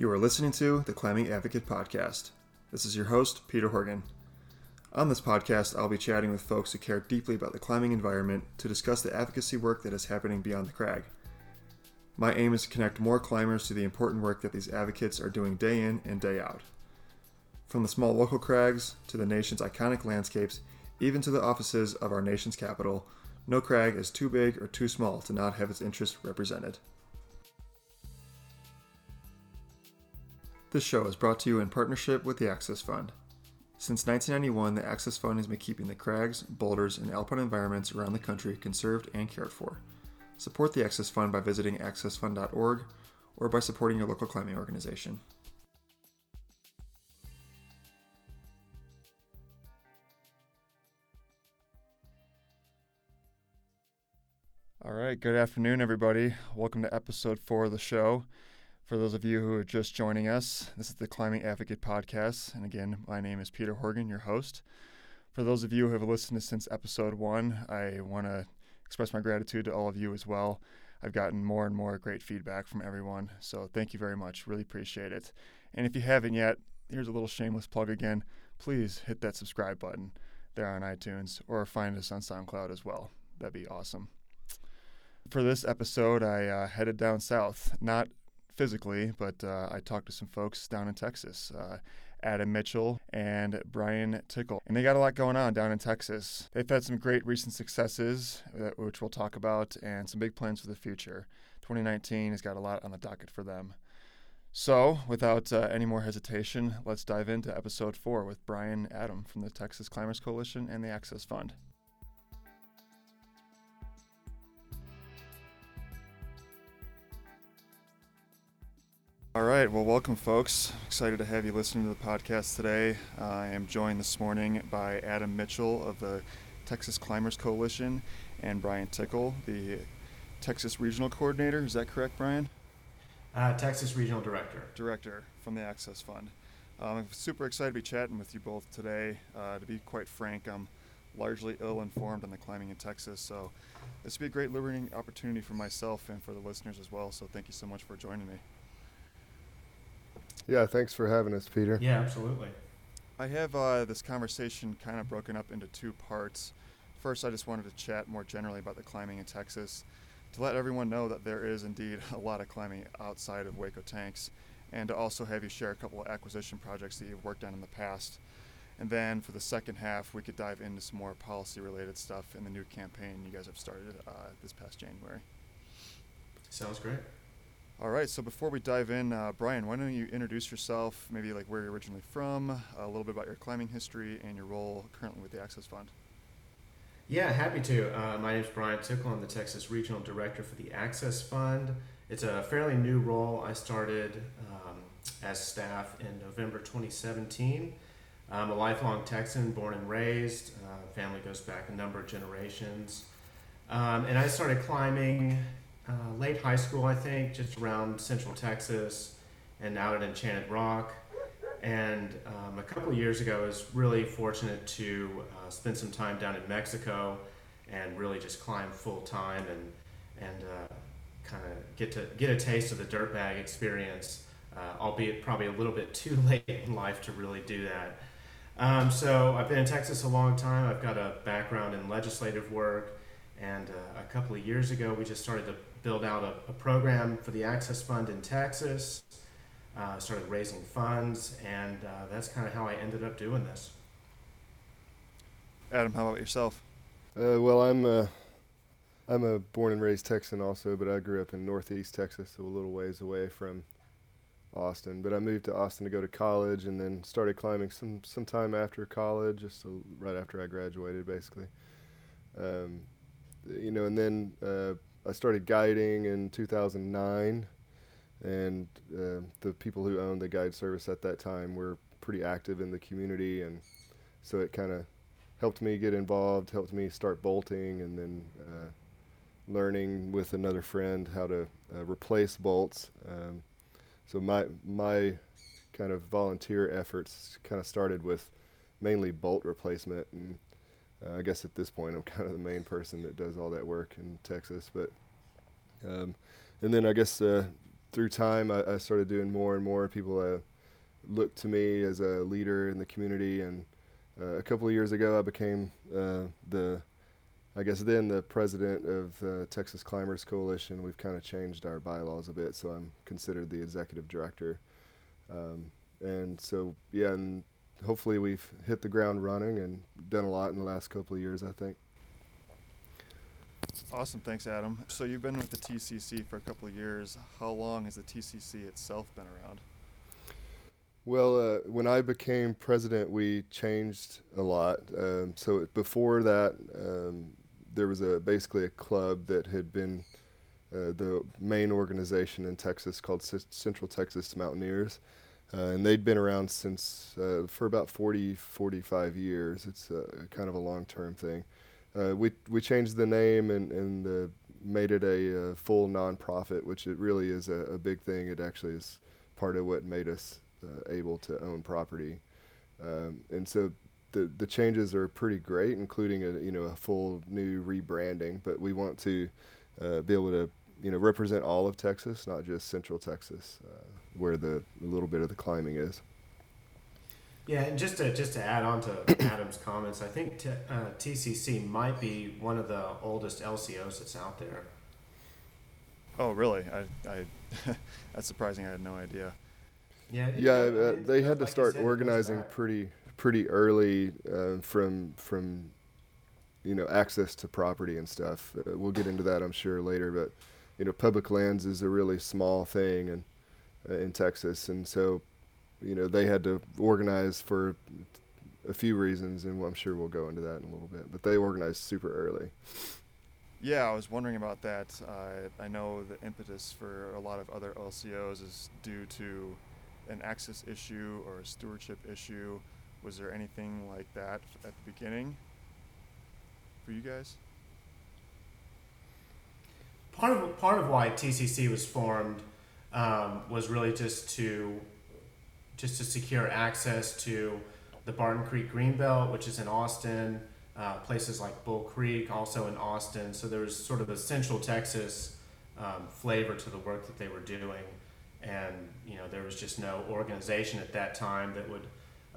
You are listening to the Climbing Advocate Podcast. This is your host, Peter Horgan. On this podcast, I'll be chatting with folks who care deeply about the climbing environment to discuss the advocacy work that is happening beyond the crag. My aim is to connect more climbers to the important work that these advocates are doing day in and day out. From the small local crags to the nation's iconic landscapes, even to the offices of our nation's capital, no crag is too big or too small to not have its interests represented. This show is brought to you in partnership with the Access Fund. Since 1991, the Access Fund has been keeping the crags, boulders, and alpine environments around the country conserved and cared for. Support the Access Fund by visiting accessfund.org or by supporting your local climbing organization. All right, good afternoon, everybody. Welcome to episode four of the show. For those of you who are just joining us, this is the Climbing Advocate Podcast. And again, my name is Peter Horgan, your host. For those of you who have listened since episode one, I want to express my gratitude to all of you as well. I've gotten more and more great feedback from everyone. So thank you very much. Really appreciate it. And if you haven't yet, here's a little shameless plug again. Please hit that subscribe button there on iTunes or find us on SoundCloud as well. That'd be awesome. For this episode, I uh, headed down south, not physically, but uh, I talked to some folks down in Texas. Uh, Adam Mitchell and Brian Tickle. And they got a lot going on down in Texas. They've had some great recent successes, which we'll talk about, and some big plans for the future. 2019 has got a lot on the docket for them. So, without uh, any more hesitation, let's dive into episode four with Brian Adam from the Texas Climbers Coalition and the Access Fund. All right. Well, welcome, folks. Excited to have you listening to the podcast today. Uh, I am joined this morning by Adam Mitchell of the Texas Climbers Coalition and Brian Tickle, the Texas Regional Coordinator. Is that correct, Brian? Uh, Texas Regional Director. Director from the Access Fund. Um, I'm super excited to be chatting with you both today. Uh, to be quite frank, I'm largely ill informed on the climbing in Texas, so this would be a great learning opportunity for myself and for the listeners as well. So, thank you so much for joining me. Yeah, thanks for having us, Peter. Yeah, absolutely. I have uh, this conversation kind of broken up into two parts. First, I just wanted to chat more generally about the climbing in Texas to let everyone know that there is indeed a lot of climbing outside of Hueco Tanks, and to also have you share a couple of acquisition projects that you've worked on in the past. And then for the second half, we could dive into some more policy related stuff in the new campaign you guys have started uh, this past January. Sounds great. All right, so before we dive in, uh, Brian, why don't you introduce yourself, maybe like where you're originally from, a little bit about your climbing history, and your role currently with the Access Fund? Yeah, happy to. Uh, my name is Brian Tickle. I'm the Texas Regional Director for the Access Fund. It's a fairly new role. I started um, as staff in November 2017. I'm a lifelong Texan, born and raised. Uh, family goes back a number of generations. Um, and I started climbing uh, late high school, I think, just around Central Texas, and out at Enchanted Rock. And um, a couple years ago, I was really fortunate to uh, spend some time down in Mexico and really just climb full time and and uh, kind of get to get a taste of the dirtbag experience, uh, albeit probably a little bit too late in life to really do that. Um, so I've been in Texas a long time. I've got a background in legislative work, and uh, a couple of years ago, we just started to build out a, a program for the Access Fund in Texas. Uh, started raising funds, and uh, that's kind of how I ended up doing this. Adam, how about yourself? Uh, well, I'm a, I'm a born and raised Texan also, but I grew up in Northeast Texas, so a little ways away from Austin. But I moved to Austin to go to college, and then started climbing some some time after college, just so right after I graduated, basically. Um, you know, and then uh, I started guiding in 2009, and uh, the people who owned the guide service at that time were pretty active in the community, and so it kind of helped me get involved, helped me start bolting, and then uh, learning with another friend how to uh, replace bolts. Um, so my my kind of volunteer efforts kind of started with mainly bolt replacement and uh, I guess at this point, I'm kind of the main person that does all that work in Texas. But um, and then I guess uh, through time, I, I, started doing more and more. People uh, looked to me as a leader in the community, and uh, a couple of years ago, I became uh, the, I guess then the president of the Texas Climbers Coalition. We've kind of changed our bylaws a bit, so I'm considered the executive director. Um, and so, yeah, and hopefully we've hit the ground running and done a lot in the last couple of years, I think. Awesome, thanks, Adam. So you've been with the TCC for a couple of years. How long has the TCC itself been around? Well, uh, when I became president, we changed a lot. Um, so before that, um, there was a basically a club that had been uh, the main organization in Texas called C- Central Texas Mountaineers. Uh, and they'd been around since uh, for about 40, 45 years. It's kind of a long-term thing. Uh, we we changed the name and and made it a, a, full nonprofit, which it really is a, a, big thing. It actually is part of what made us uh, able to own property, um, and so the the changes are pretty great, including a you know a full new rebranding. But we want to uh, be able to you know represent all of Texas, not just Central Texas, uh, where the a little bit of the climbing is. Yeah, and just to just to add on to Adam's comments, I think t- uh, TCC might be one of the oldest LCOs that's out there. Oh, really? I, I that's surprising. I had no idea. Yeah. Yeah, uh, they had to like start said, organizing pretty pretty early uh, from from you know access to property and stuff. Uh, we'll get into that, I'm sure, later. But you know, public lands is a really small thing and uh, in Texas, and so you know they had to organize for a few reasons, and I'm sure we'll go into that in a little bit. But they organized super early. Yeah, I was wondering about that. Uh, I know the impetus for a lot of other LCOs is due to an access issue or a stewardship issue. Was there anything like that at the beginning for you guys? Part of part of why TCC was formed um, was really just to just to secure access to the Barton Creek Greenbelt, which is in Austin, uh, places like Bull Creek, also in Austin. So there was sort of a Central Texas um, flavor to the work that they were doing, and you know there was just no organization at that time that would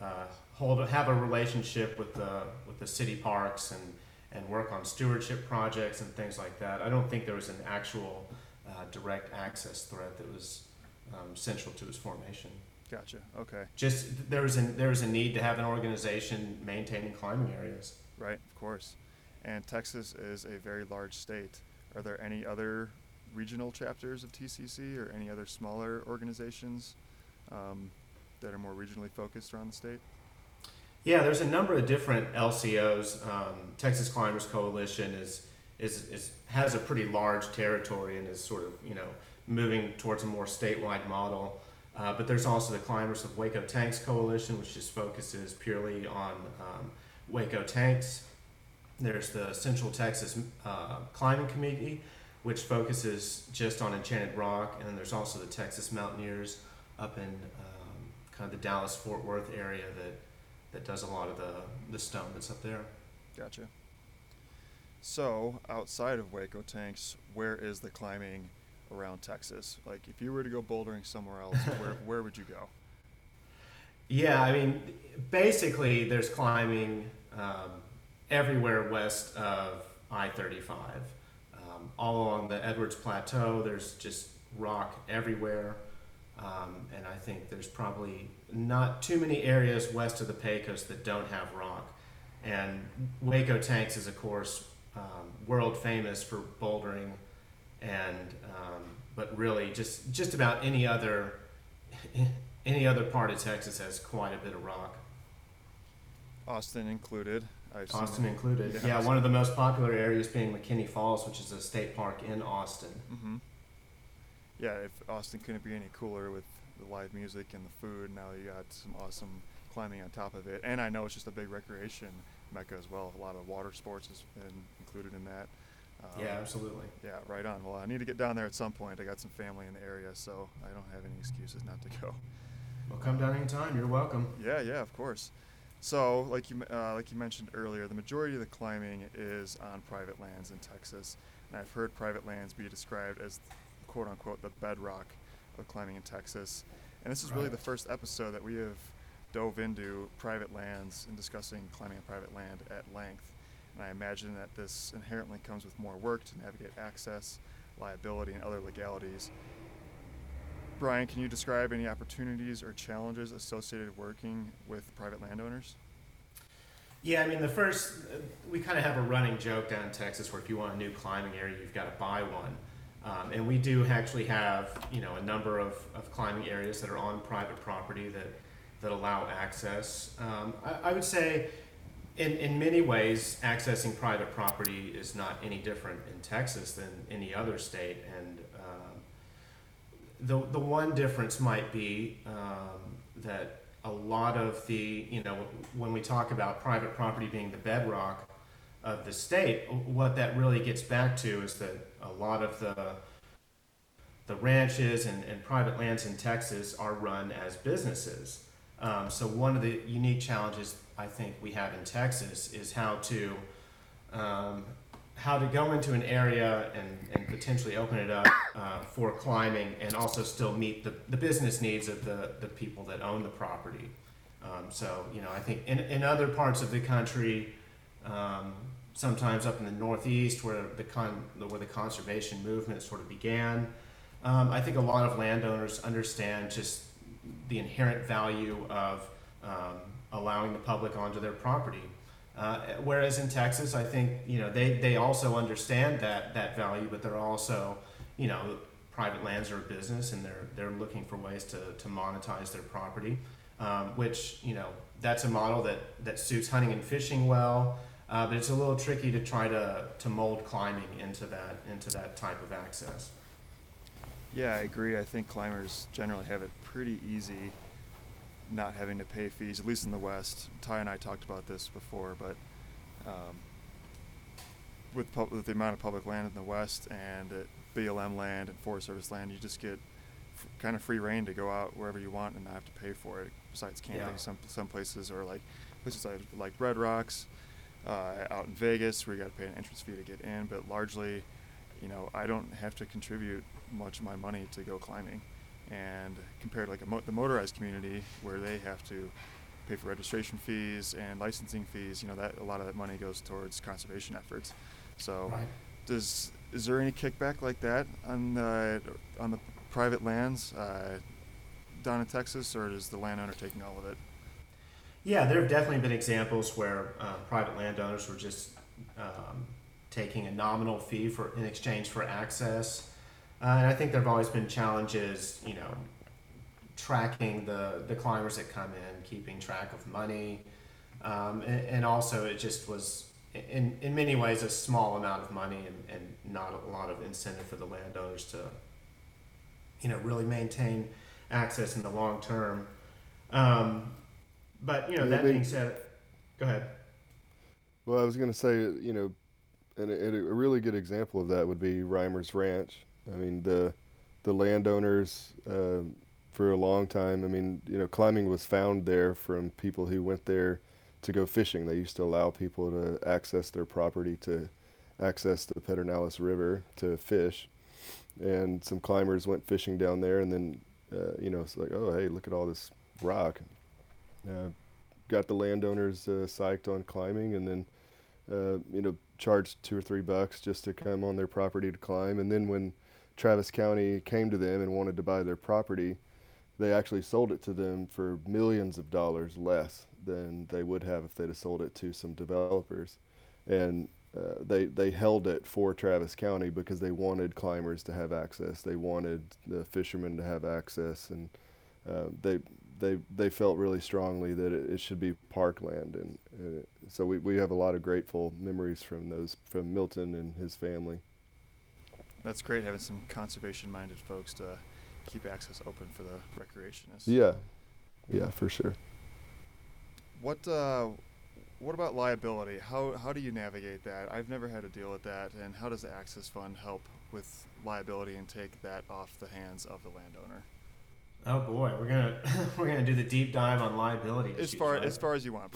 uh, hold have a relationship with the with the city parks and and work on stewardship projects and things like that. I don't think there was an actual uh, direct access threat that was um, central to its formation. Gotcha. Okay. Just there was a there was a need to have an organization maintaining climbing areas. Right. Of course. And Texas is a very large state. Are there any other regional chapters of TCC or any other smaller organizations um, that are more regionally focused around the state? Yeah, there's a number of different LCOs. Um, Texas Climbers Coalition is, is is has a pretty large territory and is sort of you know moving towards a more statewide model. Uh, but there's also the Climbers of Hueco Tanks Coalition, which just focuses purely on um, Hueco tanks. There's the Central Texas uh, Climbing Committee, which focuses just on Enchanted Rock. And then there's also the Texas Mountaineers up in um, kind of the Dallas Fort Worth area that, that does a lot of the, the stone that's up there. Gotcha. So, outside of Hueco Tanks, where is the climbing around Texas? Like, if you were to go bouldering somewhere else, where where would you go? Yeah, I mean, basically, there's climbing um, everywhere west of I 35. Um, all along the Edwards Plateau, there's just rock everywhere. Um, and I think there's probably not too many areas west of the Pecos that don't have rock. And Hueco Tanks is, of course, um, world famous for bouldering and um, but really just just about any other any other part of Texas has quite a bit of rock. Austin included. I've Austin included. Yeah, yeah one of the most popular areas being McKinney Falls, which is a state park in Austin. Mm-hmm. Yeah, if Austin couldn't be any cooler with the live music and the food, now you got some awesome climbing on top of it. And I know it's just a big recreation mecca as well. A lot of water sports has been included in that. Um, yeah, absolutely. Yeah, right on. Well, I need to get down there at some point. I got some family in the area, so I don't have any excuses not to go. Well, come down anytime. You're welcome. Yeah, yeah, of course. So, like you uh, like you mentioned earlier, the majority of the climbing is on private lands in Texas, and I've heard private lands be described as "quote unquote" the bedrock of climbing in Texas. And this is really the first episode that we have dove into private lands and discussing climbing on private land at length. And I imagine that this inherently comes with more work to navigate access, liability, and other legalities. Brian, can you describe any opportunities or challenges associated working with private landowners? Yeah, I mean, the first, uh, we kind of have a running joke down in Texas where if you want a new climbing area, you've got to buy one. Um, and we do actually have, you know, a number of, of climbing areas that are on private property that, that allow access. Um, I, I would say, in, in many ways, accessing private property is not any different in Texas than any other state. And um, the, the one difference might be um, that a lot of the, you know, when we talk about private property being the bedrock of the state, what that really gets back to is that a lot of the the ranches and, and private lands in Texas are run as businesses. Um, so one of the unique challenges I think we have in Texas is how to um, how to go into an area and, and potentially open it up uh, for climbing and also still meet the, the business needs of the, the people that own the property. Um, so, you know, I think in, in other parts of the country, um, sometimes up in the Northeast where the, con, where the conservation movement sort of began, um, I think a lot of landowners understand just the inherent value of um, allowing the public onto their property. Uh, whereas in Texas, I think you know they, they also understand that that value, but they're also you know private lands are a business and they're they're looking for ways to, to monetize their property, um, which you know that's a model that that suits hunting and fishing well, uh, but it's a little tricky to try to to mold climbing into that into that type of access. Yeah, I agree. I think climbers generally have it pretty easy not having to pay fees, at least in the West. Ty and I talked about this before, but um, with, pub- with, the amount of public land in the West and BLM land and Forest Service land, you just get f- kind of free reign to go out wherever you want and not have to pay for it. Besides camping, yeah. some some places or like places like, like Red Rocks, uh, out in Vegas, where you got to pay an entrance fee to get in. But largely, you know, I don't have to contribute much of my money to go climbing and compared to like mo- the motorized community where they have to pay for registration fees and licensing fees you know that a lot of that money goes towards conservation efforts so right. does is there any kickback like that on the on the private lands uh, down in Texas or is the landowner taking all of it yeah there have definitely been examples where uh, private landowners were just um, taking a nominal fee for in exchange for access uh, and I think there have always been challenges, you know, tracking the, the climbers that come in, keeping track of money. Um, and, and, also, it just was, in, in many ways, a small amount of money and, and not a lot of incentive for the landowners to, you know, really maintain access in the long term. Um, but, you know, that being said, go ahead. Well, I was going to say, you know, and a, a, really good example of that would be Reimers Ranch. I mean, the the landowners uh, for a long time. I mean, you know, climbing was found there from people who went there to go fishing. They used to allow people to access their property to access the Pedernales River to fish, and some climbers went fishing down there, and then uh, you know, it's like, oh, hey, look at all this rock. Uh, got the landowners uh, psyched on climbing, and then uh, you know, charged two or three bucks just to come on their property to climb, and then when Travis County came to them and wanted to buy their property, they actually sold it to them for millions of dollars less than they would have if they'd have sold it to some developers. And uh, they they held it for Travis County because they wanted climbers to have access. They wanted the fishermen to have access, and uh, they they they felt really strongly that it, it should be parkland. And uh, so we, we have a lot of grateful memories from those from Milton and his family. That's great having some conservation-minded folks to keep access open for the recreationists. Yeah, yeah, for sure. What uh, what about liability? How how do you navigate that? I've never had to deal with that, and how does the Access Fund help with liability and take that off the hands of the landowner? Oh boy, we're gonna we're gonna do the deep dive on liability. As far right? as far as you want.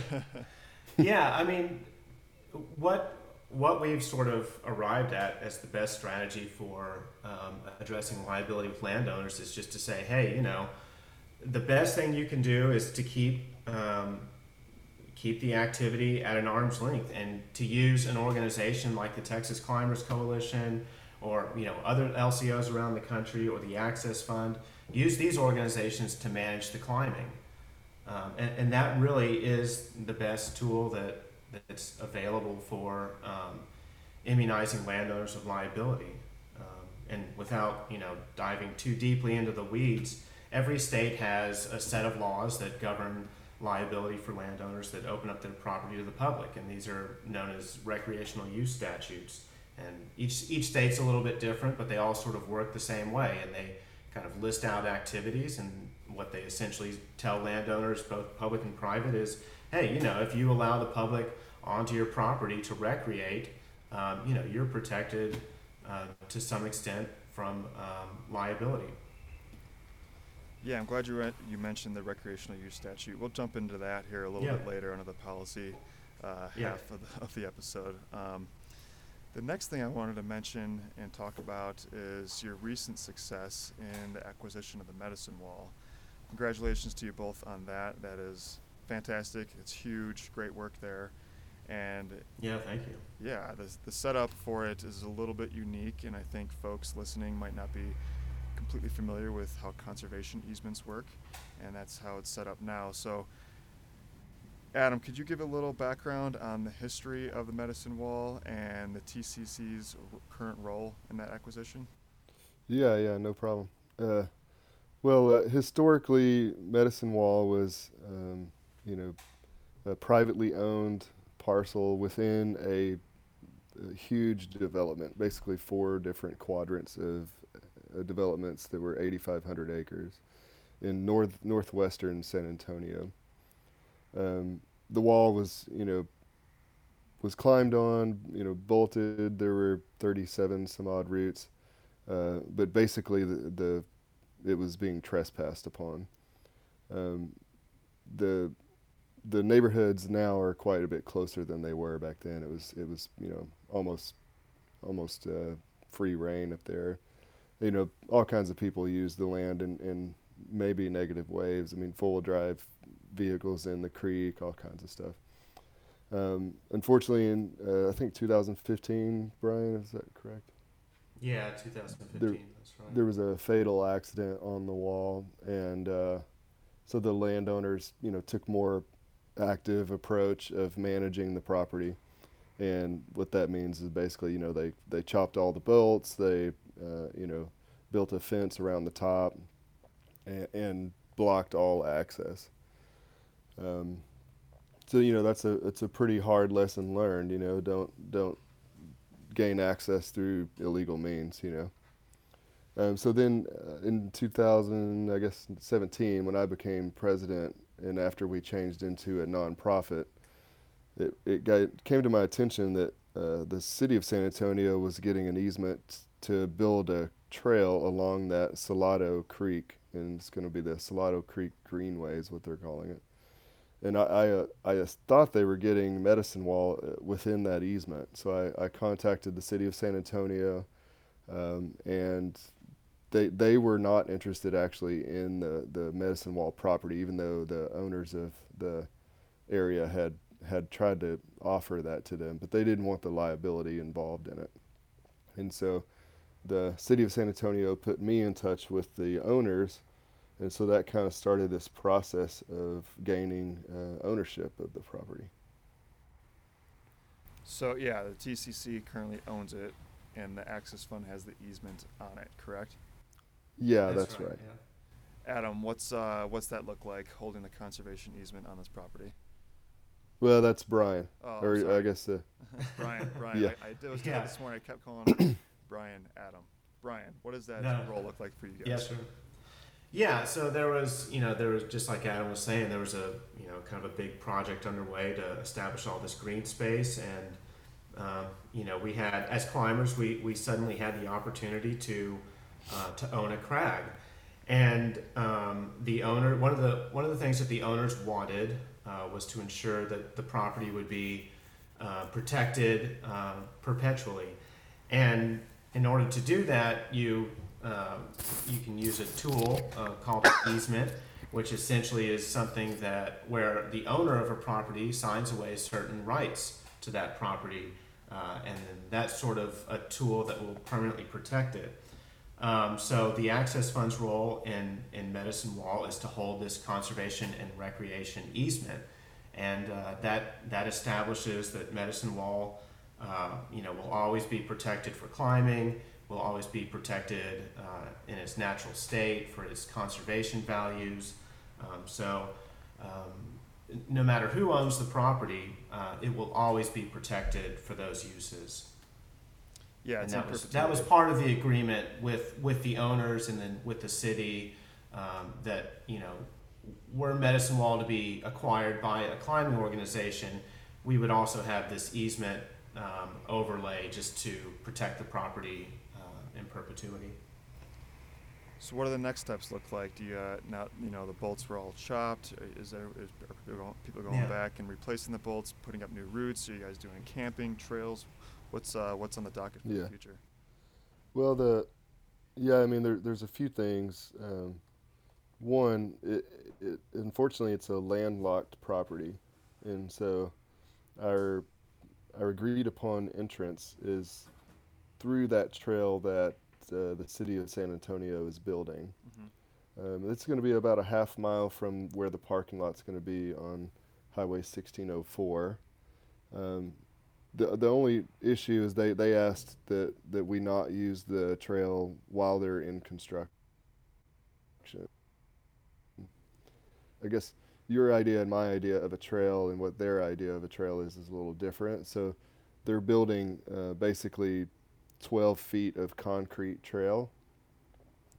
yeah, I mean, what what we've sort of arrived at as the best strategy for um, addressing liability with landowners is just to say, hey, you know, the best thing you can do is to keep um, keep the activity at an arm's length and to use an organization like the Texas Climbers Coalition or you know other LCOs around the country or the Access Fund. Use these organizations to manage the climbing, um, and, and that really is the best tool that that's available for um, immunizing landowners of liability. Um, and without you know diving too deeply into the weeds, every state has a set of laws that govern liability for landowners that open up their property to the public, and these are known as recreational use statutes. And each each state's a little bit different, but they all sort of work the same way, and they kind of list out activities and what they essentially tell landowners, both public and private, is hey, you know, if you allow the public onto your property to recreate, um, you know, you're protected uh, to some extent from um, liability. Yeah, I'm glad you re- you mentioned the recreational use statute. We'll jump into that here a little Yeah. bit later under the policy uh, Yeah. half of the, of the episode. Um, the next thing I wanted to mention and talk about is your recent success in the acquisition of the medicine wall. Congratulations to you both on that. That is fantastic. It's huge. Great work there. And Yeah, thank you. yeah, the, the setup for it is a little bit unique, and I think folks listening might not be completely familiar with how conservation easements work, and that's how it's set up now. So, Adam, could you give a little background on the history of the medicine wall and the TCC's current role in that acquisition? Yeah, yeah, no problem. Uh, well, uh, historically, Medicine Wall was, um, you know, a privately owned parcel within a, a huge development, basically four different quadrants of uh, developments that were 8,500 acres in north northwestern San Antonio. Um, the wall was, you know, was climbed on, you know, bolted. There were 37 some odd routes. Uh, but basically the, the it was being trespassed upon. Um, the the neighborhoods now are quite a bit closer than they were back then. It was it was you know almost almost uh, free reign up there. You know all kinds of people use the land in, in maybe negative ways. I mean full drive vehicles in the creek, all kinds of stuff. Um, unfortunately, in uh, I think 2015, Brian, is that correct? Yeah, 2015. There- that's right. there was a fatal accident on the wall, and uh, so the landowners, you know, took more active approach of managing the property. And what that means is basically, you know, they they chopped all the bolts, they, uh, you know, built a fence around the top, and, and blocked all access. Um, so you know that's a it's a pretty hard lesson learned. You know, don't don't gain access through illegal means. You know. Um, so then, uh, in 2000, I guess 17, when I became president, and after we changed into a nonprofit, it it got, came to my attention that uh, the city of San Antonio was getting an easement to build a trail along that Salado Creek, and it's going to be the Salado Creek Greenway, is what they're calling it. And I I, uh, I thought they were getting Medicine Wall uh, within that easement, so I, I contacted the city of San Antonio, um, and they they were not interested actually in the the medicine wall property, even though the owners of the area had had tried to offer that to them, but they didn't want the liability involved in it. And so, the city of San Antonio put me in touch with the owners, and so that kind of started this process of gaining uh, ownership of the property. So, yeah, the TCC currently owns it, and the Access Fund has the easement on it, correct? Yeah, that's, right. yeah. Adam, what's uh, what's that look like holding the conservation easement on this property? Well, that's Brian, Oh, or I guess uh, Brian, Brian. Yeah. I, I was Yeah. yeah. this morning. I kept calling him Brian, Adam. Brian, what does that No. role look like for you guys? Yeah, sure. Yeah, so there was, you know, there was just like Adam was saying, there was a, you know, kind of a big project underway to establish all this green space, and um, you know, we had as climbers, we we suddenly had the opportunity to uh, to own a crag, and um, the owner, one of the one of the things that the owners wanted uh, was to ensure that the property would be uh, protected uh, perpetually. And in order to do that, you uh, you can use a tool uh, called easement, which essentially is something that where the owner of a property signs away certain rights to that property, uh, and that's sort of a tool that will permanently protect it. Um, so the access fund's role in, in Medicine Wall is to hold this conservation and recreation easement, and uh, that that establishes that Medicine Wall, uh, you know, will always be protected for climbing, will always be protected uh, in its natural state for its conservation values. Um, so. Um, no matter who owns the property, uh, it will always be protected for those uses. Yeah, And that was, that was part of the agreement with, with the owners and then with the city, um, that, you know, were Medicine Wall to be acquired by a climbing organization, we would also have this easement, um, overlay just to protect the property, in perpetuity. So what do the next steps look like? Do you uh, now you know the bolts were all chopped? Uh, Is there is, are people going, people going Yeah. back and replacing the bolts, putting up new routes? Are you guys doing camping trails? What's uh, what's on the docket for Yeah. the future? Well, the yeah, I mean, there, there's a few things. Um, one, it, it, unfortunately, it's a landlocked property, and so our our agreed upon entrance is through that trail that uh, the city of San Antonio is building. hmm Um, it's going to be about a half mile from where the parking lot's going to be on Highway 1604. Um, the the only issue is they, they asked that, that we not use the trail while they're in construction. I guess your idea and my idea of a trail and what their idea of a trail is is a little different. So they're building uh, basically 12 feet of concrete trail,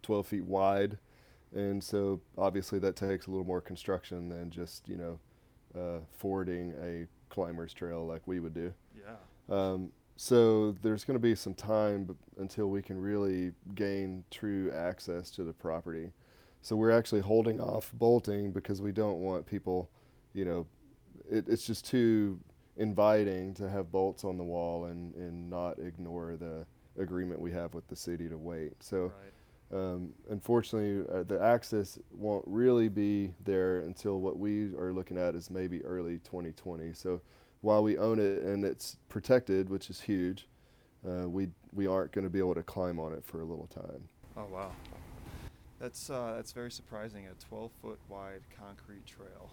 12 feet wide and so obviously that takes a little more construction than just you know uh, fording a climber's trail like we would do. Yeah. Um, so there's going to be some time b- until we can really gain true access to the property. So we're actually holding off bolting because we don't want people, you know, it, it's just too inviting to have bolts on the wall and, and not ignore the agreement we have with the city to wait. So Right. um, unfortunately, uh, the access won't really be there until what we are looking at is maybe early 2020. So while we own it and it's protected, which is huge, uh, we we aren't going to be able to climb on it for a little time. Oh wow. That's uh, that's very surprising. A 12 foot wide concrete trail.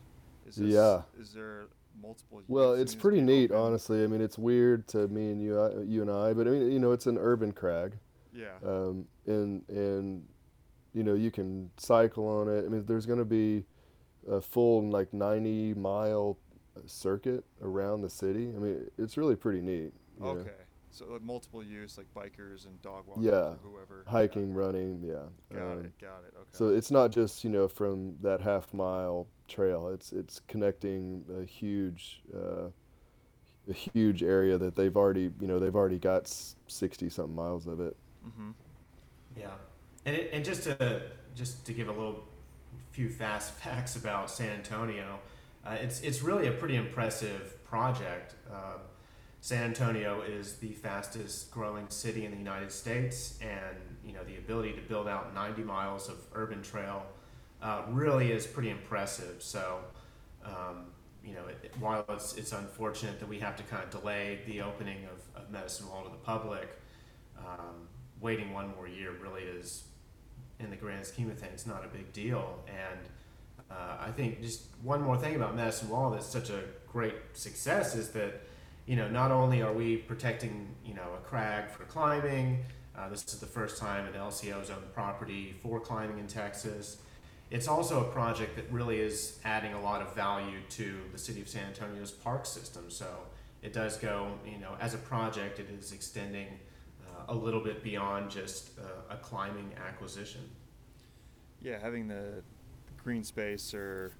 Is this, Yeah. Is there multiple? Well, it's pretty neat, open? honestly. I mean, it's weird to me and you, I- you and I, but I mean, you know, it's an urban crag, Yeah. um, and and you know, you can cycle on it. I mean, there's going to be a full like 90 mile circuit around the city. I mean, it's really pretty neat. you know. okay. So like, multiple use, like bikers and dog walkers Yeah. or whoever. Yeah. Hiking, running, yeah. Got Um, it. Got it. Okay. So it's not just you know from that half mile trail. It's it's connecting a huge uh, a huge area that they've already you know they've already got sixty something miles of it. mm-hmm. Yeah, and it, and just to just to give a little few fast facts about San Antonio, uh, it's it's really a pretty impressive project. Uh, San Antonio is the fastest growing city in the United States, and you know the ability to build out 90 miles of urban trail uh, really is pretty impressive. So. Um, you know, it, while it's, it's unfortunate that we have to kind of delay the opening of, of Medicine Wall to the public, um, waiting one more year really is, in the grand scheme of things, not a big deal. And uh, I think just one more thing about Medicine Wall that's such a great success is that, you know, not only are we protecting, you know, a crag for climbing, uh, this is the first time an LCO's owned property for climbing in Texas. It's also a project that really is adding a lot of value to the city of San Antonio's park system. So it does go, you know, as a project, it is extending uh, a little bit beyond just uh, a climbing acquisition. Yeah, having the green space or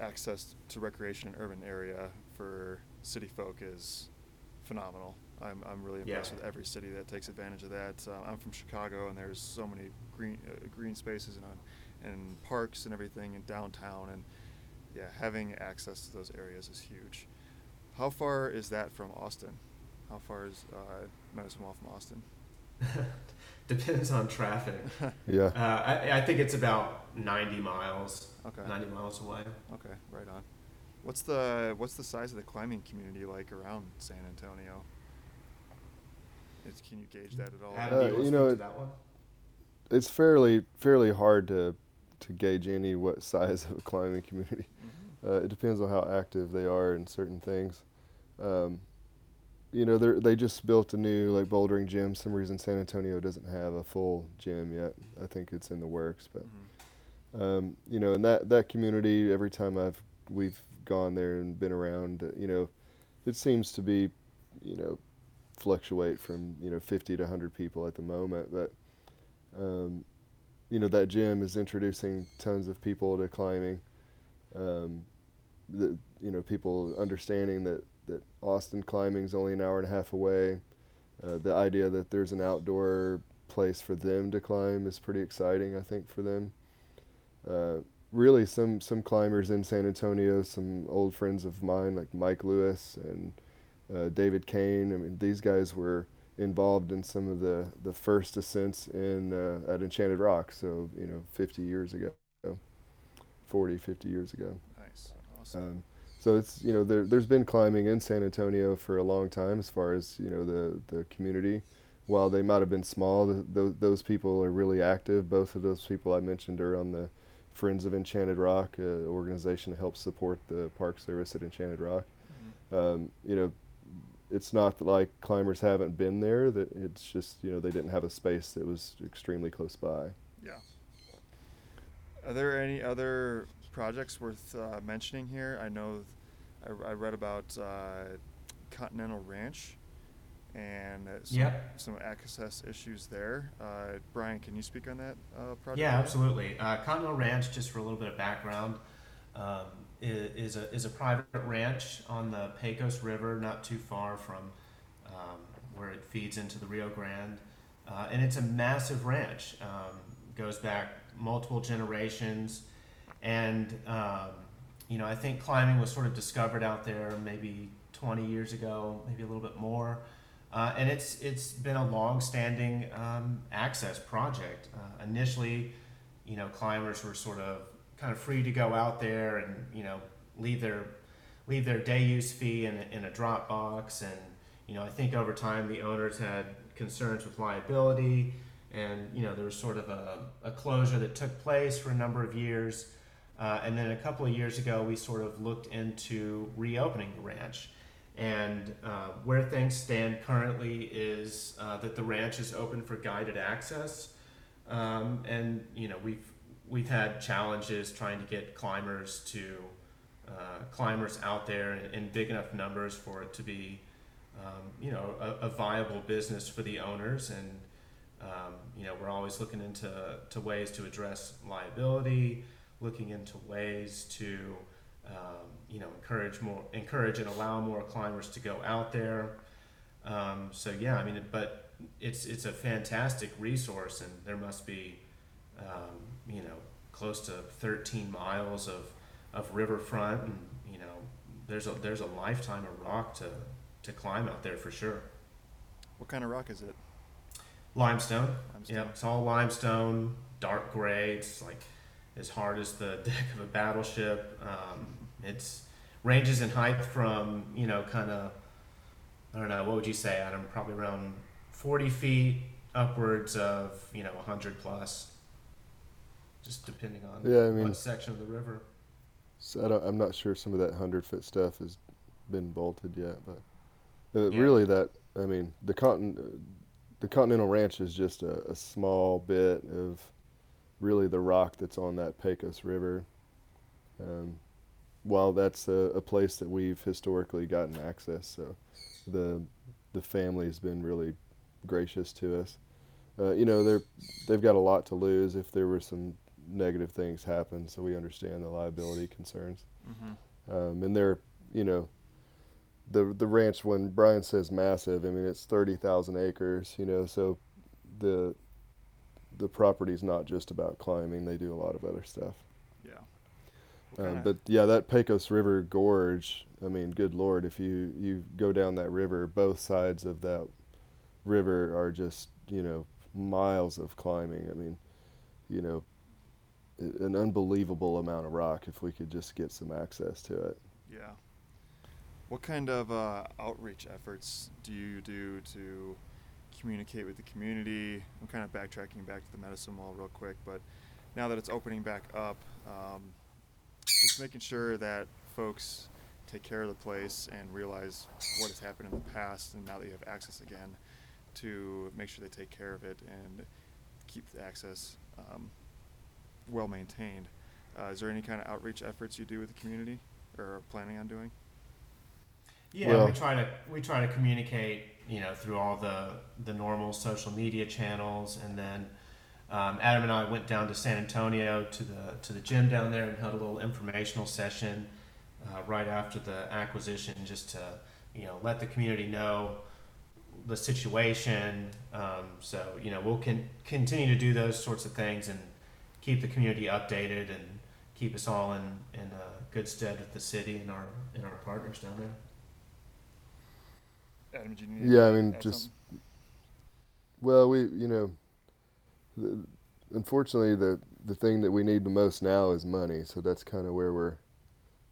access to recreation in urban area for city folk is phenomenal. I'm, I'm really impressed Yeah. with every city that takes advantage of that. Uh, I'm from Chicago, and there's so many green uh, green spaces and uh, and parks and everything in downtown, and yeah, having access to those areas is huge. How far is that from Austin? How far is uh, Medicine Wall from Austin? Depends on traffic. Yeah. Uh, I, I think it's about 90 miles. Okay. 90 miles away. Okay, right on. What's the what's the size of the climbing community like around San Antonio? Is, can you gauge that at all? Uh, you, wanna you speak know, to it- that one? It's fairly fairly hard to to gauge any what size of a climbing community. Mhm. Uh, it depends on how active they are in certain things. Um, you know, they they just built a new like bouldering gym. Some reason San Antonio doesn't have a full gym yet. I think it's in the works, but Mhm. um, you know, in that that community, every time I've we've gone there and been around, uh, you know, it seems to be, you know, fluctuate from you know 50 to 100 people at the moment, but um, you know that gym is introducing tons of people to climbing. Um, the, you know, people understanding that that Austin climbing is only an hour and a half away. Uh, the idea that there's an outdoor place for them to climb is pretty exciting, I think, for them. Uh, really, some some climbers in San Antonio, some old friends of mine like Mike Lewis and uh, David Kane. I mean, these guys were involved in some of the, the first ascents in uh, at Enchanted Rock. So you know, 50 years ago, 40, 50 years ago. Nice. Awesome. Um, so it's you know there there's been climbing in San Antonio for a long time as far as you know the the community. While they might have been small, th those those people are really active. Both of those people I mentioned are on the Friends of Enchanted Rock, uh, organization that helps support the Park Service at Enchanted Rock. Mhm. Um, you know, it's not like climbers haven't been there. That it's just you know they didn't have a space that was extremely close by. Yeah. Are there any other projects worth uh, mentioning here? I know th- I, I read about uh, Continental Ranch and uh, some, Yep. some access issues there. Uh, Brian, can you speak on that uh, project? Yeah, absolutely. Uh, Continental Ranch, just for a little bit of background, um, is, a is a private ranch on the Pecos River, not too far from um, where it feeds into the Rio Grande, uh, and it's a massive ranch. Um, goes back multiple generations, and um, you know I think climbing was sort of discovered out there maybe 20 years ago, maybe a little bit more. Uh, and it's it's been a long-standing um, access project. Uh, initially, you know, climbers were sort of kind of free to go out there and you know leave their leave their day use fee in a, in a drop box. And you know, I think over time the owners had concerns with liability, and you know there was sort of a, a closure that took place for a number of years. Uh, and then a couple of years ago, we sort of looked into reopening the ranch. And uh, where things stand currently is uh, that the ranch is open for guided access, um, and you know we've we've had challenges trying to get climbers to uh, climbers out there in, in big enough numbers for it to be um, you know a, a viable business for the owners, and um, you know we're always looking into to ways to address liability, looking into ways to um, you know, encourage more, encourage and allow more climbers to go out there. Um, so yeah, I mean, but it's it's a fantastic resource, and there must be, um, you know, close to 13 miles of of riverfront, and you know, there's a there's a lifetime of rock to to climb out there for sure. What kind of rock is it? Limestone. Limestone. Yep, it's all limestone, dark gray. It's like as hard as the deck of a battleship. Um, it's ranges in height from you know kind of I don't know what would you say Adam probably around 40 feet upwards of you know 100 plus just depending on Yeah, I mean- what section of the river So I don't, I'm not sure some of that hundred foot stuff has been bolted yet, but uh, Yeah. really that I mean the continent, the Continental Ranch is just a, a small bit of really the rock that's on that Pecos River. Um, while that's a, a place that we've historically gotten access, so the the family's been really gracious to us. Uh, you know they're they've got a lot to lose if there were some negative things happen, so we understand the liability concerns. Mm-hmm. Um, and they're, you know, the the ranch when Brian says massive, I mean it's thirty thousand acres, you know, so the the property's not just about climbing; they do a lot of other stuff. Yeah. Um, but yeah, that Pecos River Gorge. I mean, good lord, if you you go down that river, both sides of that river are just you know miles of climbing. I mean, you know, an unbelievable amount of rock if we could just get some access to it. Yeah. What kind of uh, outreach efforts do you do to communicate with the community? I'm kind of backtracking back to the medicine wall real quick, but now that it's opening back up, um, just making sure that folks take care of the place and realize what has happened in the past, and now that you have access again, to make sure they take care of it and keep the access um, well maintained. Uh, is there any kind of outreach efforts you do with the community or are planning on doing? Yeah, Well- we try to we try to communicate, you know, through all the the normal social media channels, and then um, Adam and I went down to San Antonio to the to the gym down there and held a little informational session uh, right after the acquisition, just to you know let the community know the situation. Um, so you know we'll con- continue to do those sorts of things and keep the community updated and keep us all in in uh, good stead with the city and our and our partners down there. Adam, do you need Yeah, I mean, add just something? well, we you know, the, unfortunately, the the thing that we need the most now is money. So that's kind of where we're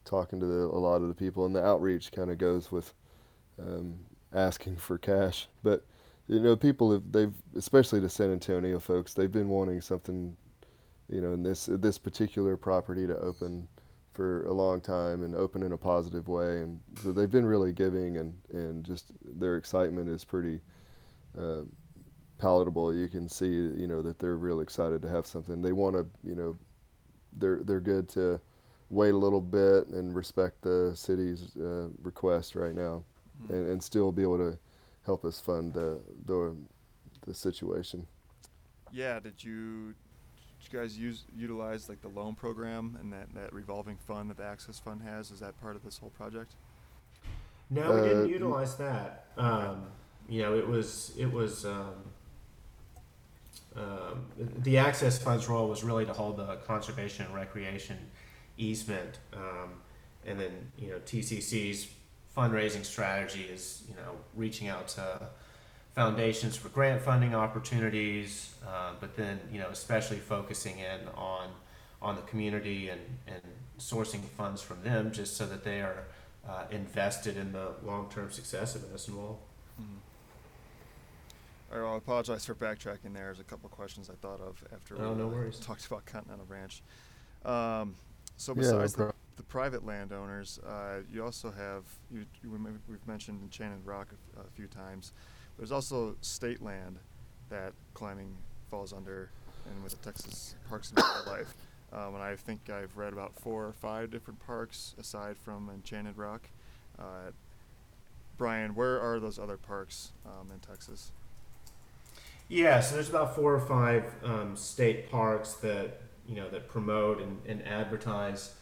talking to the, a lot of the people, and the outreach kind of goes with um, asking for cash. But you know, people have they've especially the San Antonio folks, they've been wanting something, you know, in this this particular property to open for a long time and open in a positive way, and so they've been really giving, and and just their excitement is pretty. Uh, palatable you can see you know that they're real excited to have something they want to you know they're they're good to wait a little bit and respect the city's uh, request right now Mhm. and, and still be able to help us fund the the, the situation Yeah, did you you guys use utilize like the loan program and that, that revolving fund that the Access Fund has? Is that part of this whole project? No, we Uh, didn't utilize that. Um, you know, it was it was um, um, the access funds role was really to hold the conservation and recreation easement, um, and then you know TCC's fundraising strategy is you know reaching out to foundations for grant funding opportunities, uh, but then you know especially focusing in on on the community and and sourcing funds from them just so that they are uh, invested in the long-term success of Medicine Wall. Mm-hmm. All right, well, I apologize for backtracking there. There's a couple questions I thought of after Oh, we no uh, worries. talked about Continental Ranch. Um, so Yeah, besides the, prob- the private landowners, uh, you also have you, you we- we've mentioned Enchanted Rock a few times. There's also state land that climbing falls under, and with the Texas Parks and Wildlife. Um, and I think I've read about four or five different parks aside from Enchanted Rock. Uh, Brian, where are those other parks um, in Texas? Yeah, so there's about four or five um, state parks that you know that promote and, and advertise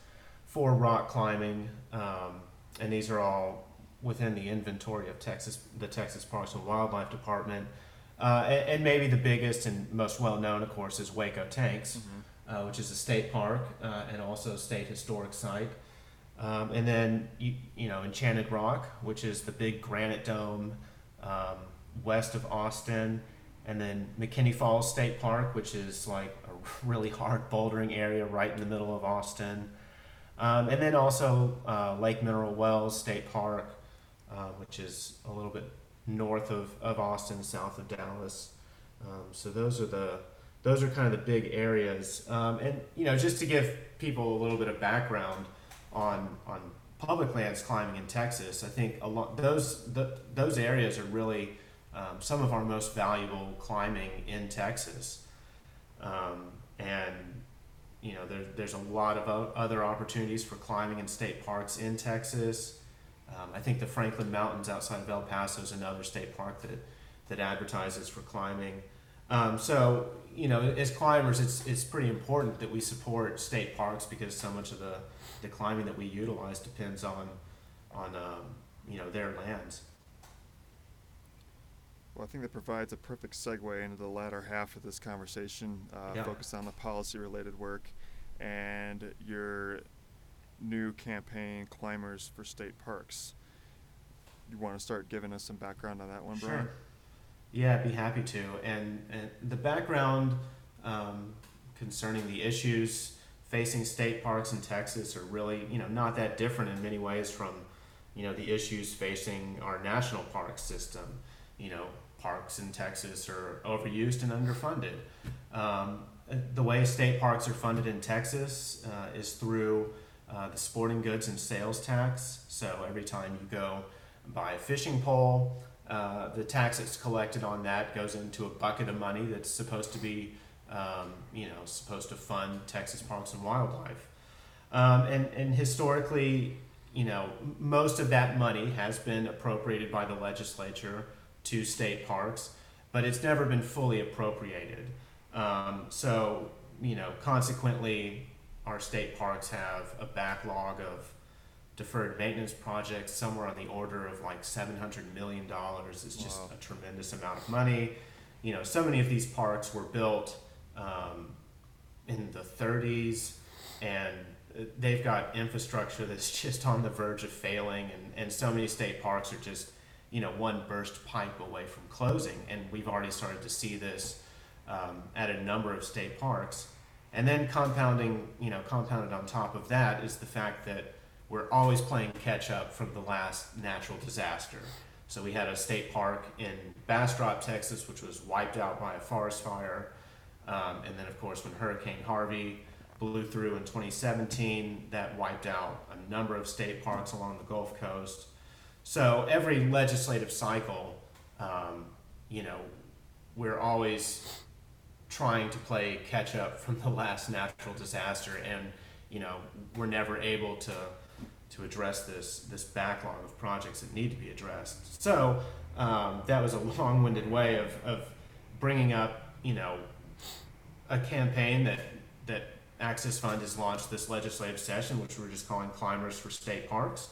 for rock climbing, um, and these are all within the inventory of Texas, the Texas Parks and Wildlife Department. Uh, and, and maybe the biggest and most well known, of course, is Hueco Tanks, uh, which is a state park uh, and also a state historic site. Um, and then you, you know Enchanted Rock, which is the big granite dome um, west of Austin, and then McKinney Falls State Park, which is like a really hard bouldering area right in the middle of Austin. Um, and then also uh, Lake Mineral Wells State Park, uh, which is a little bit north of, of Austin, south of Dallas. Um, so those are the those are kind of the big areas. Um, and you know, just to give people a little bit of background on on public lands climbing in Texas, I think a lot those the, those areas are really um, some of our most valuable climbing in Texas. Um, and you know, there, there's a lot of other opportunities for climbing in state parks in Texas. Um, I think the Franklin Mountains outside of El Paso is another state park that, that advertises for climbing. Um, so, you know, as climbers, it's, it's pretty important that we support state parks because so much of the, the climbing that we utilize depends on, on um, you know, their lands. Well, I think that provides a perfect segue into the latter half of this conversation, uh, Yeah. focused on the policy-related work, and your new campaign, Climbers for State Parks. You want to start giving us some background on that one, Brian? Sure. Yeah, I'd be happy to. And, and the background um, concerning the issues facing state parks in Texas are really, you know, not that different in many ways from, you know, the issues facing our national park system. You know, parks in Texas are overused and underfunded. Um, the way state parks are funded in Texas uh, is through uh, the sporting goods and sales tax. So every time you go buy a fishing pole, uh, the tax that's collected on that goes into a bucket of money that's supposed to be, um, you know, supposed to fund Texas Parks and Wildlife. Um, and, and historically, you know, most of that money has been appropriated by the legislature to state parks, but it's never been fully appropriated. Um, so, you know, consequently, our state parks have a backlog of deferred maintenance projects somewhere on the order of like $700 million. It's just wow. a tremendous amount of money. You know, so many of these parks were built um, in the 30s and they've got infrastructure that's just on the verge of failing and, and so many state parks are just you know one burst pipe away from closing and we've already started to see this um, at a number of state parks and then compounding you know compounded on top of that is the fact that we're always playing catch up from the last natural disaster. So we had a state park in bastrop texas which was wiped out by a forest fire. Um, and then of course when hurricane harvey blew through in 2017 that wiped out a number of state parks along the gulf coast. So every legislative cycle, um, you know, we're always trying to play catch up from the last natural disaster, and you know, we're never able to to address this this backlog of projects that need to be addressed. So um, that was a long-winded way of, of bringing up, you know, a campaign that that Access Fund has launched this legislative session, which we're just calling Climbers for State Parks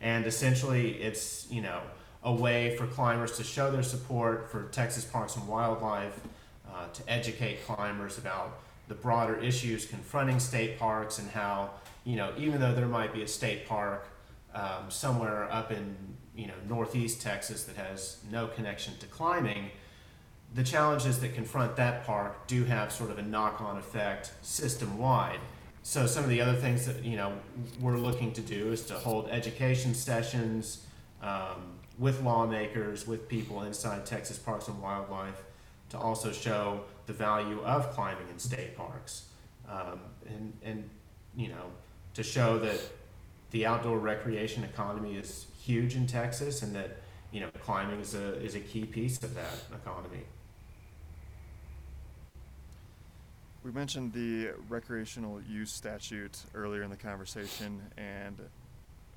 and essentially it's you know a way for climbers to show their support for Texas Parks and Wildlife, uh, to educate climbers about the broader issues confronting state parks and how you know even though there might be a state park um, somewhere up in you know northeast Texas that has no connection to climbing, the challenges that confront that park do have sort of a knock-on effect system wide so some of the other things that you know we're looking to do is to hold education sessions um, with lawmakers, with people inside Texas Parks and Wildlife, to also show the value of climbing in state parks, um, and and you know to show that the outdoor recreation economy is huge in Texas, and that you know climbing is a is a key piece of that economy. We mentioned the recreational use statute earlier in the conversation, and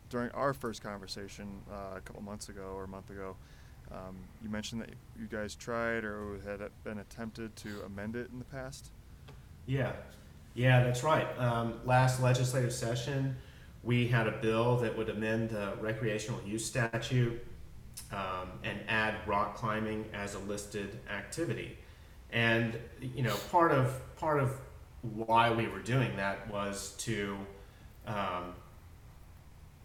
during our first conversation uh, a couple months ago or a month ago, um, you mentioned that you guys tried or had been attempted to amend it in the past. Yeah, yeah, that's right. Um, last legislative session, we had a bill that would amend the recreational use statute um, and add rock climbing as a listed activity. And you know, part of part of why we were doing that was to, um,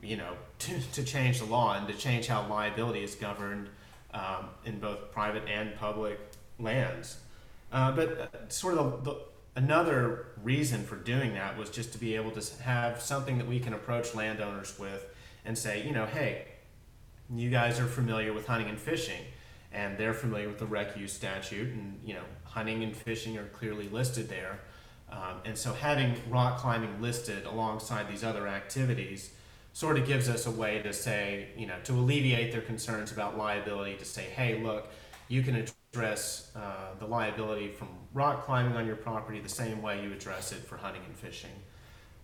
you know, to, to change the law and to change how liability is governed um, in both private and public lands. Uh, but uh, sort of the, the, another reason for doing that was just to be able to have something that we can approach landowners with and say, you know, hey, you guys are familiar with hunting and fishing and they're familiar with the rec use statute and you know hunting and fishing are clearly listed there um, and so having rock climbing listed alongside these other activities sort of gives us a way to say you know to alleviate their concerns about liability to say hey look you can address uh, the liability from rock climbing on your property the same way you address it for hunting and fishing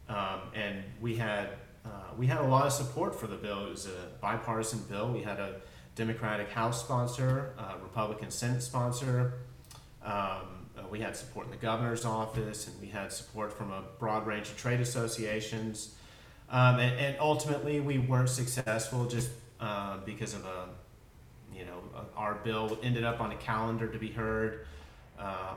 um, and we had uh, we had a lot of support for the bill it was a bipartisan bill we had a Democratic House sponsor, uh, Republican Senate sponsor. Um, uh, we had support in the governor's office, and we had support from a broad range of trade associations. Um, and, and, ultimately, we weren't successful just uh, because of a, you know, our bill ended up on a calendar to be heard. Uh,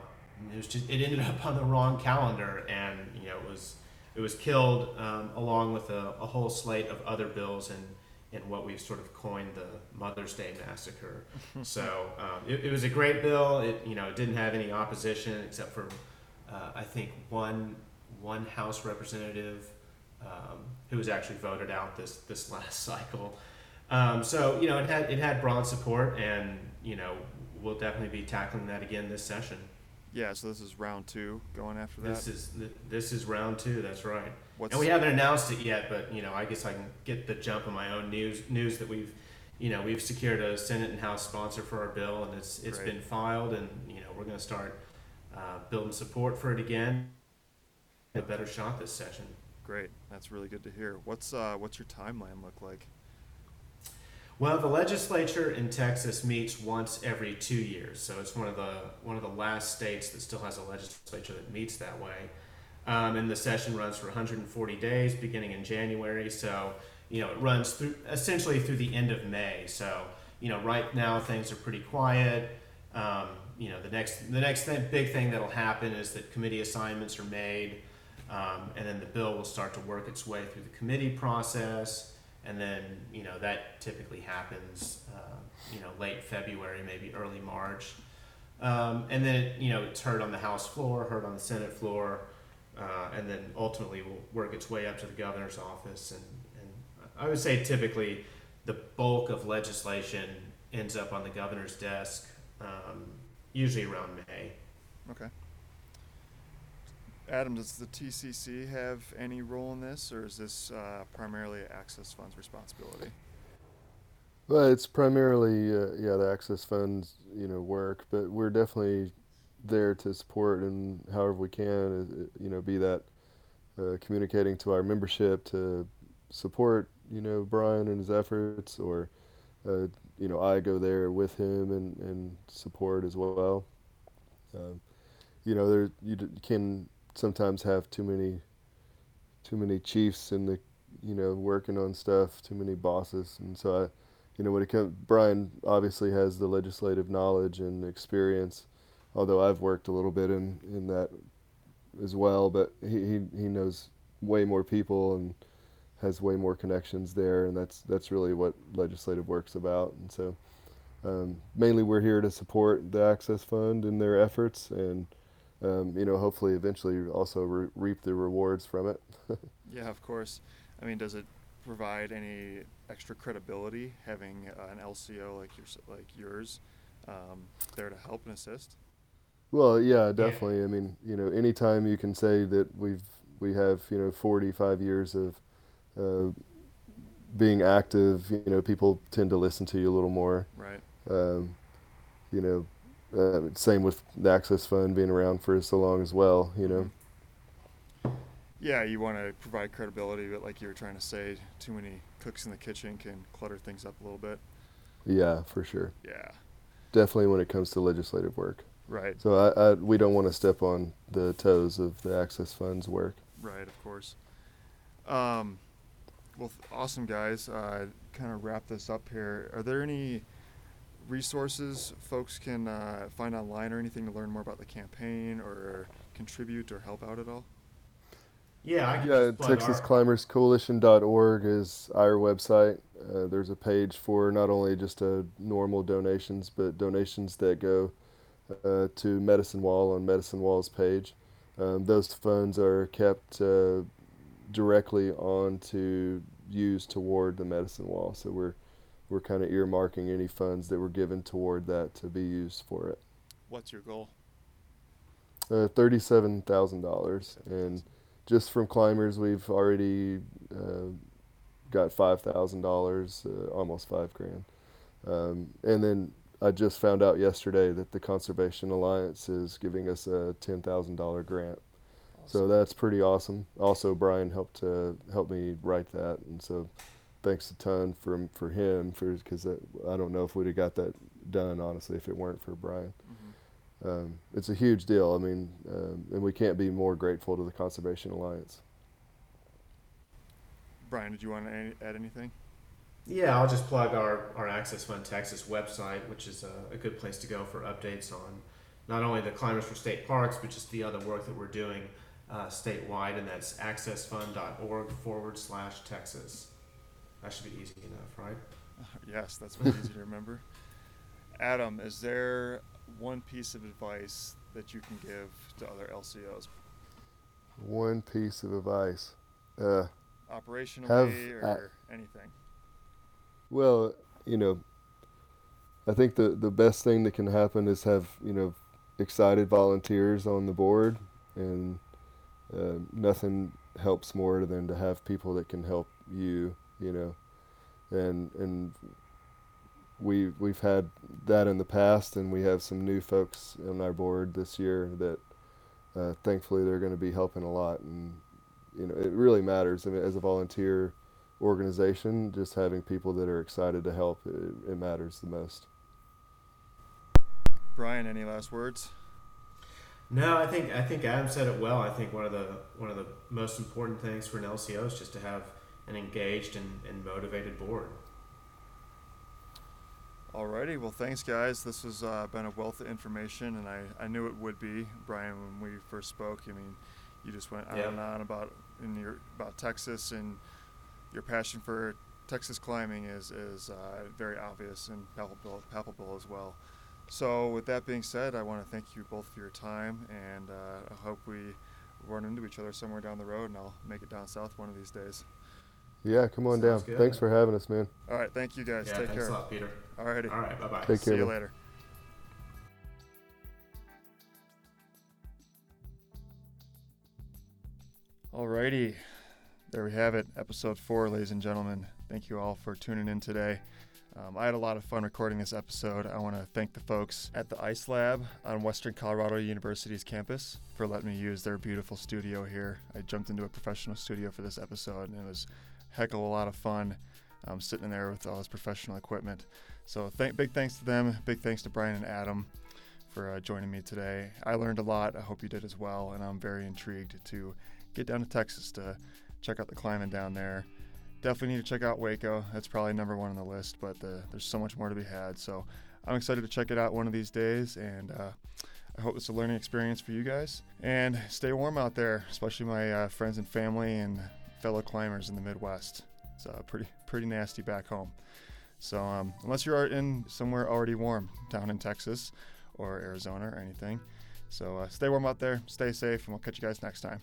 it was just it ended up on the wrong calendar, and you know it was it was killed um, along with a, a, whole slate of other bills and in what we've sort of coined the Mother's Day Massacre. so um, it, it, was a great bill. It you know it didn't have any opposition except for uh, I think one one House representative um, who was actually voted out this this last cycle. Um, so you know it had it had broad support, and you know we'll definitely be tackling that again this session. Yeah, so this is round two going after that. This is this is round two. That's right. What's and we haven't announced it yet, but you know, I guess I can get the jump on my own news news that we've, you know, we've secured a Senate and House sponsor for our bill, and it's it's Great. been filed, and you know, we're going to start uh, building support for it again. A better shot this session. Great, that's really good to hear. What's uh, what's your timeline look like? Well, the legislature in Texas meets once every two years, so it's one of the one of the last states that still has a legislature that meets that way. Um, and the session runs for 140 days, beginning in January. So you know it runs through essentially through the end of May. So you know right now things are pretty quiet. Um, you know the next the next thing, big thing that'll happen is that committee assignments are made, um, and then the bill will start to work its way through the committee process and then you know that typically happens uh, you know late February, maybe early March, um, and then you know it's heard on the House floor, heard on the Senate floor, uh, and then ultimately will work its way up to the governor's office. And, and I would say typically the bulk of legislation ends up on the governor's desk, um, usually around May. Okay. Adam, does the TCC have any role in this, or is this uh, primarily Access Fund's responsibility? Well, it's primarily uh, yeah the Access Fund's you know work, but we're definitely there to support and however we can, uh, you know, be that uh, communicating to our membership to support you know Brian and his efforts, or uh, you know I go there with him and, and support as well. Um, you know, there you can sometimes have too many too many chiefs in the you know working on stuff, too many bosses, and so I, you know, when it comes, Brian obviously has the legislative knowledge and experience, although I've worked a little bit in in that as well, but he he, he knows way more people and has way more connections there, and that's that's really what legislative work's about, and so. Um, mainly, we're here to support the Access Fund and their efforts, and um, you know, hopefully eventually also re- reap the rewards from it. yeah, of course. I mean, does it provide any extra credibility having uh, an LCO like yours, like yours, um, there to help and assist? Well, yeah, definitely. Yeah. I mean, you know, anytime you can say that we've we have you know 45 years of uh, being active, you know, people tend to listen to you a little more. Right. Um, you know, uh, same with the Access Fund being around for so long as well, you know. Yeah, you want to provide credibility, but like you were trying to say, too many cooks in the kitchen can clutter things up a little bit. Yeah, for sure. Yeah. Definitely when it comes to legislative work. Right. So I, I we don't want to step on the toes of the Access Fund's work. Right, of course. Um, well, awesome guys. Uh, kind of wrap this up here. Are there any resources folks can uh, find online or anything to learn more about the campaign or contribute or help out at all? Yeah, yeah. TexasClimbersCoalition.org is our website. Uh, there's a page for not only just uh, normal donations, but donations that go uh, to Medicine Wall on Medicine Wall's page. Um, those funds are kept uh, directly on to use toward the Medicine Wall. So we're we're kind of earmarking any funds that were given toward that to be used for it. What's your goal? Uh, thirty-seven thousand dollars, and just from climbers, we've already uh, got five thousand uh, dollars, almost five grand. Um, and then I just found out yesterday that the Conservation Alliance is giving us a ten thousand dollar grant. Awesome. So that's pretty awesome. Also, Brian helped uh, help me write that, and so thanks a ton for for him for because I don't know if we'd have got that done honestly if it weren't for Brian. Mm-hmm. Um, it's a huge deal. I mean, um, and we can't be more grateful to the Conservation Alliance. Brian, did you want to add anything? Yeah, I'll just plug our, our Access Fund Texas website, which is a, a good place to go for updates on not only the Climbers for State Parks, but just the other work that we're doing uh, statewide, and that's accessfund.org forward slash Texas. That should be easy enough, right? yes, that's very easy to remember. Adam, is there one piece of advice that you can give to other LCOs? One piece of advice. Uh, Operationally Have or anything? well, you know, I think the the best thing that can happen is have you know excited volunteers on the board, and uh, nothing helps more than to have people that can help you. You know, and and we we've had that in the past, and we have some new folks on our board this year that uh, thankfully they're going to be helping a lot, and you know it really matters. I mean, as a volunteer organization, just having people that are excited to help, it, it matters the most. Brian, any last words? No, I think I think Adam said it well. I think one of the one of the most important things for an LCO is just to have an engaged and, and motivated board. Alrighty, well, thanks, guys. This has uh, been a wealth of information, and I, I knew it would be, Brian, when we first spoke. I mean, you just went on Yeah. and on about in your about Texas and your passion for Texas climbing is is uh, very obvious and palpable, palpable as well. So, with that being said, I want to thank you both for your time, and uh, I hope we run into each other somewhere down the road, and I'll make it down south one of these days. Yeah, come on down. Good. Thanks for having us, man. All right, thank you guys. yeah, Take thanks care. a lot, Peter. Alrighty, All right, bye bye. Take see care, you man. later. Alrighty, there we have it, episode four, ladies and gentlemen. Thank you all for tuning in today. Um, I had a lot of fun recording this episode. I want to thank the folks at the Ice Lab on Western Colorado University's campus for letting me use their beautiful studio here. I jumped into a professional studio for this episode, and it was a heck of a lot of fun um, sitting in there with all this professional equipment. So, thank, big thanks to them. Big thanks to Brian and Adam for uh, joining me today. I learned a lot. I hope you did as well, and I'm very intrigued to get down to Texas to check out the climbing down there. Definitely need to check out Hueco. That's probably number one on the list, but uh, there's so much more to be had. So I'm excited to check it out one of these days, and uh, I hope it's a learning experience for you guys. And stay warm out there, especially my uh, friends and family and fellow climbers in the Midwest. It's uh, pretty pretty nasty back home. So um, unless you're in somewhere already warm down in Texas or Arizona or anything, so uh, stay warm out there, stay safe, and we'll catch you guys next time.